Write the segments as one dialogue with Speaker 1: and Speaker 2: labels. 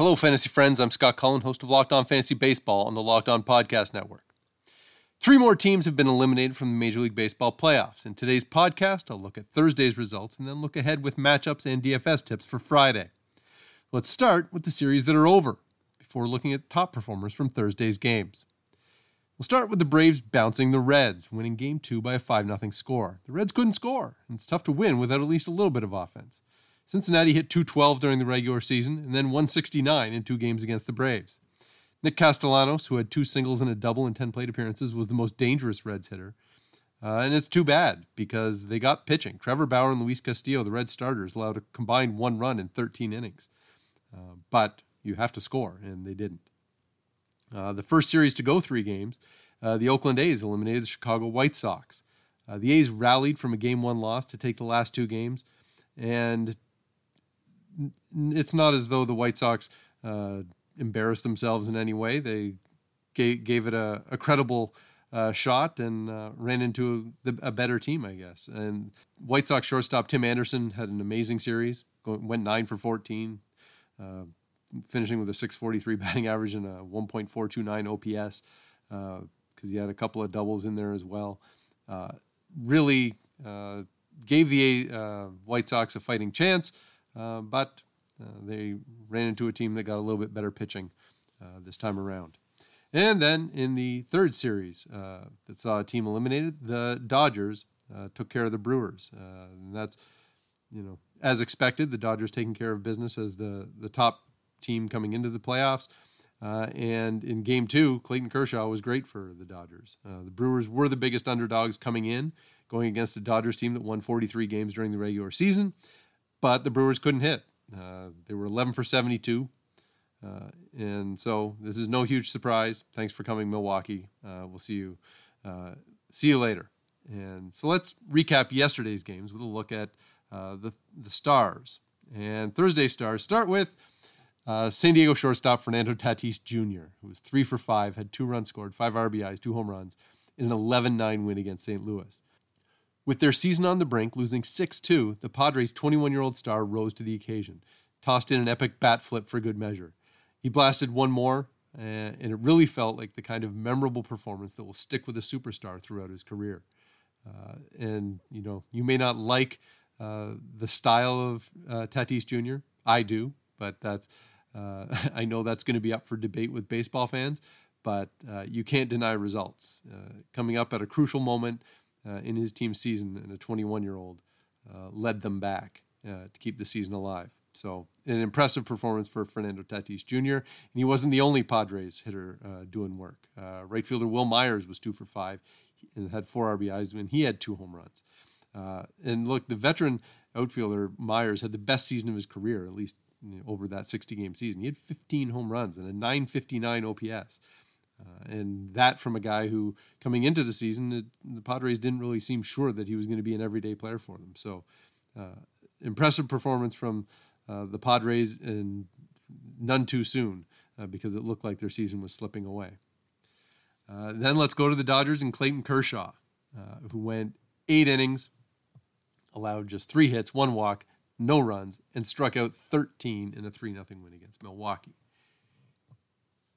Speaker 1: Hello, fantasy friends. I'm Scott Cullen, host of Locked On Fantasy Baseball on the Locked On Podcast Network. Three more teams have been eliminated from the Major League Baseball playoffs. In today's podcast, I'll look at Thursday's results and then look ahead with matchups and DFS tips for Friday. Let's start with the series that are over before looking at top performers from Thursday's games. We'll start with the Braves bouncing the Reds, winning game two by a 5 0 score. The Reds couldn't score, and it's tough to win without at least a little bit of offense. Cincinnati hit 212 during the regular season and then 169 in two games against the Braves. Nick Castellanos, who had two singles and a double in 10 plate appearances, was the most dangerous Reds hitter. Uh, and it's too bad because they got pitching. Trevor Bauer and Luis Castillo, the Red starters, allowed a combined one run in 13 innings. Uh, but you have to score, and they didn't. Uh, the first series to go three games, uh, the Oakland A's eliminated the Chicago White Sox. Uh, the A's rallied from a game one loss to take the last two games, and it's not as though the White Sox uh, embarrassed themselves in any way. They gave, gave it a, a credible uh, shot and uh, ran into a, a, better team, I guess. And White Sox shortstop Tim Anderson had an amazing series, went nine for 14, uh, finishing with a 643 batting average and a 1.429 OPS because uh, he had a couple of doubles in there as well. Uh, really gave the White Sox a fighting chance. Uh, but uh, they ran into a team that got a little bit better pitching uh, this time around. And then in the third series that saw a team eliminated, the Dodgers took care of the Brewers. and that's, you know, as expected, the Dodgers taking care of business as the, the top team coming into the playoffs. Uh, and in game two, Clayton Kershaw was great for the Dodgers. Uh, the Brewers were the biggest underdogs coming in, going against a Dodgers team that won 43 games during the regular season but the Brewers couldn't hit. Uh, they were 11 for 72. Uh, and so this is no huge surprise. Thanks for coming, Milwaukee. Uh, we'll see you uh, see you later. And so let's recap yesterday's games with a look at uh, the the stars. And Thursday stars start with uh, San Diego shortstop Fernando Tatis Jr., who was three for five, had two runs scored, five RBIs, two home runs, in an 11-9 win against St. Louis. With their season on the brink, losing 6 2, the Padres' 21 year old star rose to the occasion, tossed in an epic bat flip for good measure. He blasted one more, and it really felt like the kind of memorable performance that will stick with a superstar throughout his career. Uh, and, you know, you may not like uh, the style of uh, Tatis Jr., I do, but that's. Uh, I know that's going to be up for debate with baseball fans, but uh, you can't deny results. Uh, coming up at a crucial moment, uh, in his team season, and a 21 year old uh, led them back uh, to keep the season alive. So, an impressive performance for Fernando Tatis Jr. And he wasn't the only Padres hitter uh, doing work. Uh, right fielder Wil Myers was two for five and had four RBIs, and he had two home runs. Uh, and look, the veteran outfielder Myers had the best season of his career, at least you know, over that 60 game season. He had 15 home runs and a 959 OPS. Uh, and that from a guy who, coming into the season, it, the Padres didn't really seem sure that he was going to be an everyday player for them. So, uh, impressive performance from uh, the Padres, and none too soon uh, because it looked like their season was slipping away. Uh, then let's go to the Dodgers and Clayton Kershaw, uh, who went eight innings, allowed just three hits, one walk, no runs, and struck out 13 in a 3 0 win against Milwaukee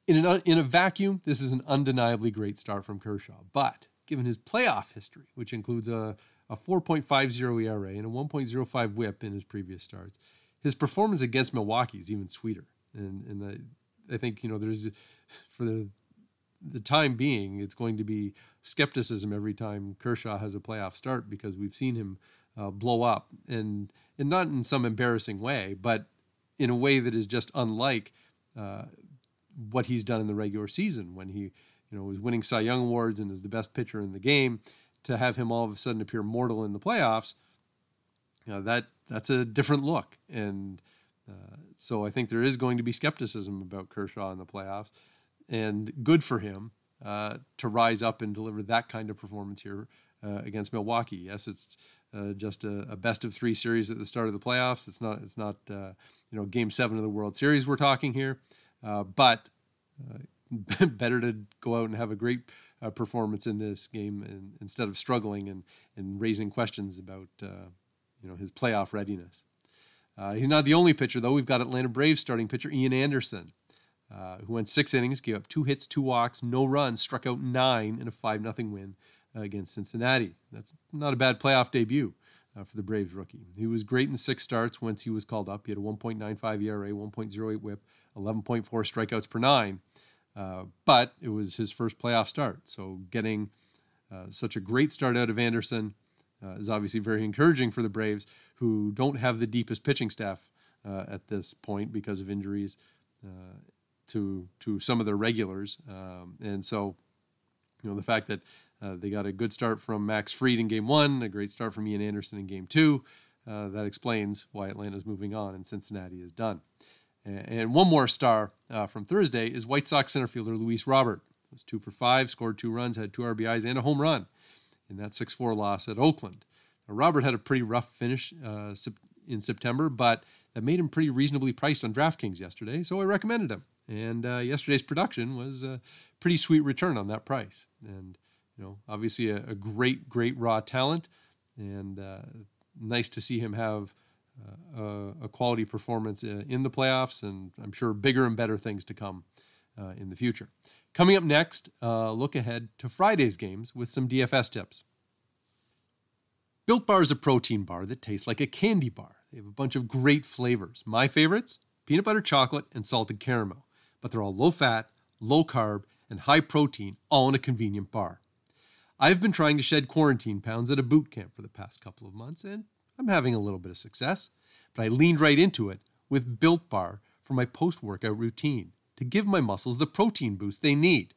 Speaker 1: in, an, in a vacuum, this is an undeniably great start from Kershaw. But given his playoff history, which includes a, a 4.50 ERA and a 1.05 whip in his previous starts, his performance against Milwaukee is even sweeter. And, and I, I think, you know, there's, for the, the time being, it's going to be skepticism every time Kershaw has a playoff start because we've seen him uh, blow up and, and not in some embarrassing way, but in a way that is just unlike uh, what he's done in the regular season when he, you know, was winning Cy Young awards and is the best pitcher in the game. To have him all of a sudden appear mortal in the playoffs, you know, that that's a different look. And Uh, so I think there is going to be skepticism about Kershaw in the playoffs, and good for him uh, to rise up and deliver that kind of performance here uh, against Milwaukee. Yes, it's uh, just a, a, best of three series at the start of the playoffs. It's not it's not uh, you know Game Seven of the World Series we're talking here, uh, but better to go out and have a great performance in this game and, instead of struggling and and raising questions about you know his playoff readiness. Uh, he's not the only pitcher, though. We've got Atlanta Braves starting pitcher Ian Anderson, uh, who went six innings, gave up two hits, two walks, no runs, struck out nine in a 5 0 win uh, against Cincinnati. That's not a bad playoff debut uh, for the Braves rookie. He was great in six starts once he was called up. He had a 1.95 ERA, 1.08 whip, 11.4 strikeouts per nine. Uh, but it was his first playoff start. So getting uh, such a great start out of Anderson uh, is obviously very encouraging for the Braves, who don't have the deepest pitching staff uh, at this point because of injuries uh, to to some of their regulars, um, and so you know the fact that uh, they got a good start from Max Fried in Game One, a great start from Ian Anderson in Game Two. Uh, that explains why Atlanta's moving on and Cincinnati is done. And, one more star uh, from Thursday is White Sox center fielder Luis Robert. Was two for five, scored two runs, had two RBIs and a home run in that 6 4 loss at Oakland. Now, Robert had a pretty rough finish uh, in September, but that made him pretty reasonably priced on DraftKings yesterday, so I recommended him. And uh, yesterday's production was a pretty sweet return on that price. And, know, obviously a, a great, great raw talent, and uh, nice to see him have uh, a, quality performance uh, in the playoffs, and I'm sure bigger and better things to come uh, in the future. Coming up next, uh, look ahead to Friday's games with some DFS tips. Built Bar is a protein bar that tastes like a candy bar. They have a bunch of great flavors. My favorites peanut butter chocolate and salted caramel, but they're all low fat, low carb, and high protein, all in a convenient bar. I've been trying to shed quarantine pounds at a boot camp for the past couple of months, and I'm having a little bit of success. But I leaned right into it with Built Bar for my post workout routine to give my muscles the protein boost they need.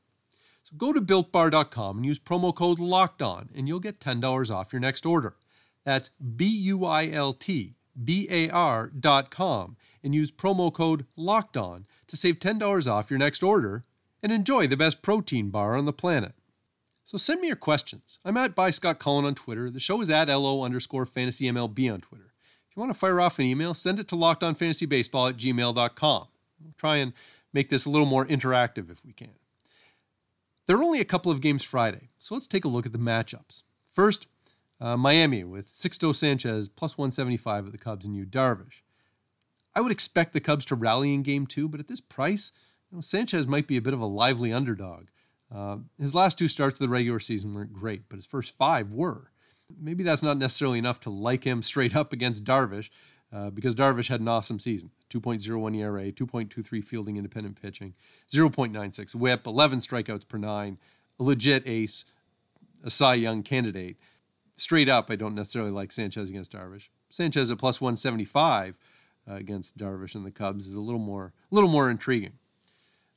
Speaker 1: So go to builtbar.com and use promo code locked on and you'll get $10 off your next order. That's B U I L T B A R.com and use promo code locked on to save $10 off your next order and enjoy the best protein bar on the planet. So send me your questions. I'm at by Scott Cullen on Twitter. The show is at LO underscore fantasy MLB on Twitter. If you want to fire off an email, send it to lockedonfantasybaseball at gmail.com. We'll try and make this a little more interactive if we can. There are only a couple of games Friday, so let's take a look at the matchups. First, uh, Miami with Sixto Sanchez plus 175 at the Cubs and Yu Darvish. I would expect the Cubs to rally in game two, but at this price, you know, Sanchez might be a bit of a lively underdog. Uh, his last two starts of the regular season weren't great, but his first five were. Maybe that's not necessarily enough to like him straight up against Darvish, uh, because Darvish had an awesome season 2.01 ERA, 2.23 fielding independent pitching, 0.96 whip, 11 strikeouts per nine, a legit ace, a Cy Young candidate. Straight up, I don't necessarily like Sanchez against Darvish. Sanchez at plus 175 uh, against Darvish and the Cubs is a little more, a little more intriguing.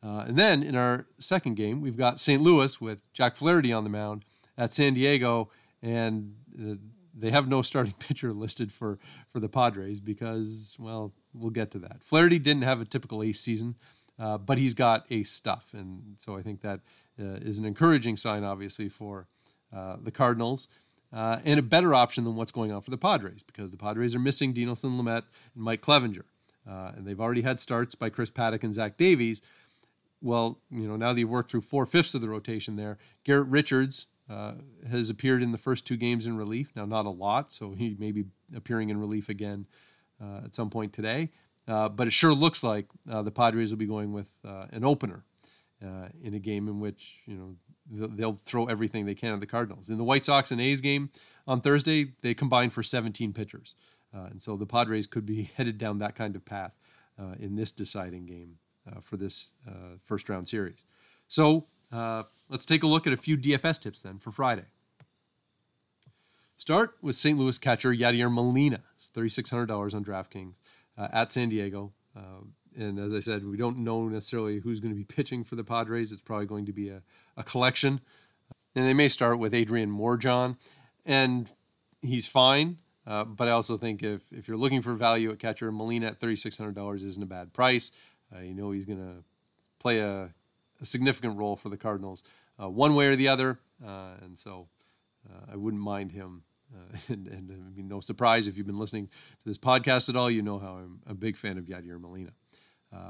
Speaker 1: Uh, and then in our second game, we've got St. Louis with Jack Flaherty on the mound at San Diego, and uh, they have no starting pitcher listed for for the Padres because, well, we'll get to that. Flaherty didn't have a typical ace season, uh, but he's got ace stuff, and so I think that uh, is an encouraging sign, obviously, for uh, the Cardinals. Uh, and a better option than what's going on for the Padres because the Padres are missing Dinelson Lamet and Mike Clevinger. Uh, and they've already had starts by Chris Paddack and Zach Davies. Well, you know, now that you've worked through four fifths of the rotation there, Garrett Richards, uh, has appeared in the first two games in relief. Now, not a lot, so he may be appearing in relief again uh, at some point today. Uh, but it sure looks like uh, the Padres will be going with uh, an opener uh, in a game in which you know they'll throw everything they can at the Cardinals. In the White Sox and A's game on Thursday, they combined for 17 pitchers, and so the Padres could be headed down that kind of path in this deciding game for this first round series. So uh, let's take a look at a few DFS tips then for Friday. Start with St. Louis catcher Yadier Molina. It's $3,600 on DraftKings uh, at San Diego. Uh, and as I said, we don't know necessarily who's going to be pitching for the Padres. It's probably going to be a, a collection. And they may start with Adrian Morejon. And he's fine. Uh, but I also think if, if you're looking for value at catcher, Molina at $3,600 isn't a bad price. Uh, you know he's going to play a, a, significant role for the Cardinals uh, one way or the other. Uh, and so uh, I wouldn't mind him. Uh, and, and, I mean, no surprise if you've been listening to this podcast at all, you know how I'm a big fan of Yadier Molina.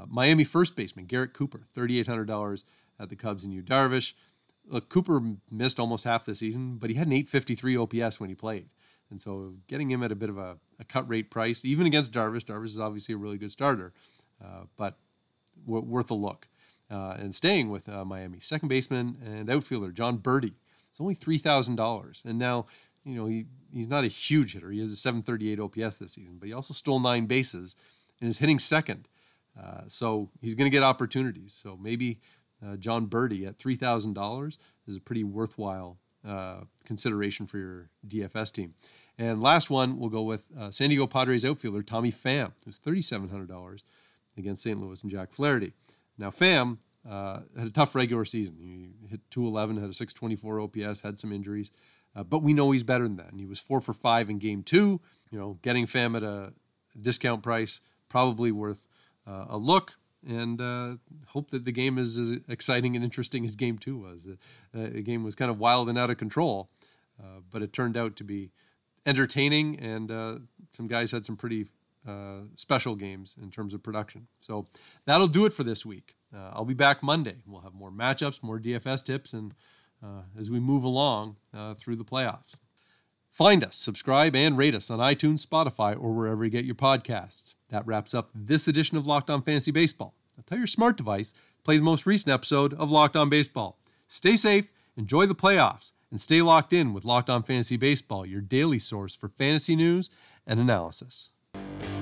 Speaker 1: Miami first baseman Garrett Cooper, $3,800 at the Cubs and Yu Darvish. Look, Cooper missed almost half the season, but he had an 853 OPS when he played. And so getting him at a bit of a, a cut rate price, even against Darvish, Darvish is obviously a really good starter, uh, but w- worth a look. Uh, and staying with uh, Miami, second baseman and outfielder Jon Berti. It's only three thousand dollars, and now you know he, he's not a huge hitter. He has a 738 OPS this season, but he also stole nine bases and is hitting second. Uh, so he's going to get opportunities. So maybe uh, Jon Berti at three thousand dollars is a pretty worthwhile uh, consideration for your DFS team. And last one, we'll go with uh, San Diego Padres outfielder Tommy Pham, who's $3,700 against St. Louis and Jack Flaherty. Now, Pham uh, had a tough regular season. He hit 211, had a 624 OPS, had some injuries, uh, but we know he's better than that. And he was four for five in game two. You know, getting Pham at a discount price, probably worth uh, a look and uh, hope that the game is as exciting and interesting as game two was. The, uh, the game was kind of wild and out of control, uh, but it turned out to be entertaining, and some guys had some pretty uh, special games in terms of production. So that'll do it for this week. Uh, I'll be back Monday. We'll have more matchups, more DFS tips, and as we move along through the playoffs. Find us, subscribe, and rate us on iTunes, Spotify, or wherever you get your podcasts. That wraps up this edition of Locked On Fantasy Baseball. Now tell your smart device play the most recent episode of Locked On Baseball. Stay safe, enjoy the playoffs, and stay locked in with Locked On Fantasy Baseball, your daily source for fantasy news and analysis. Thank you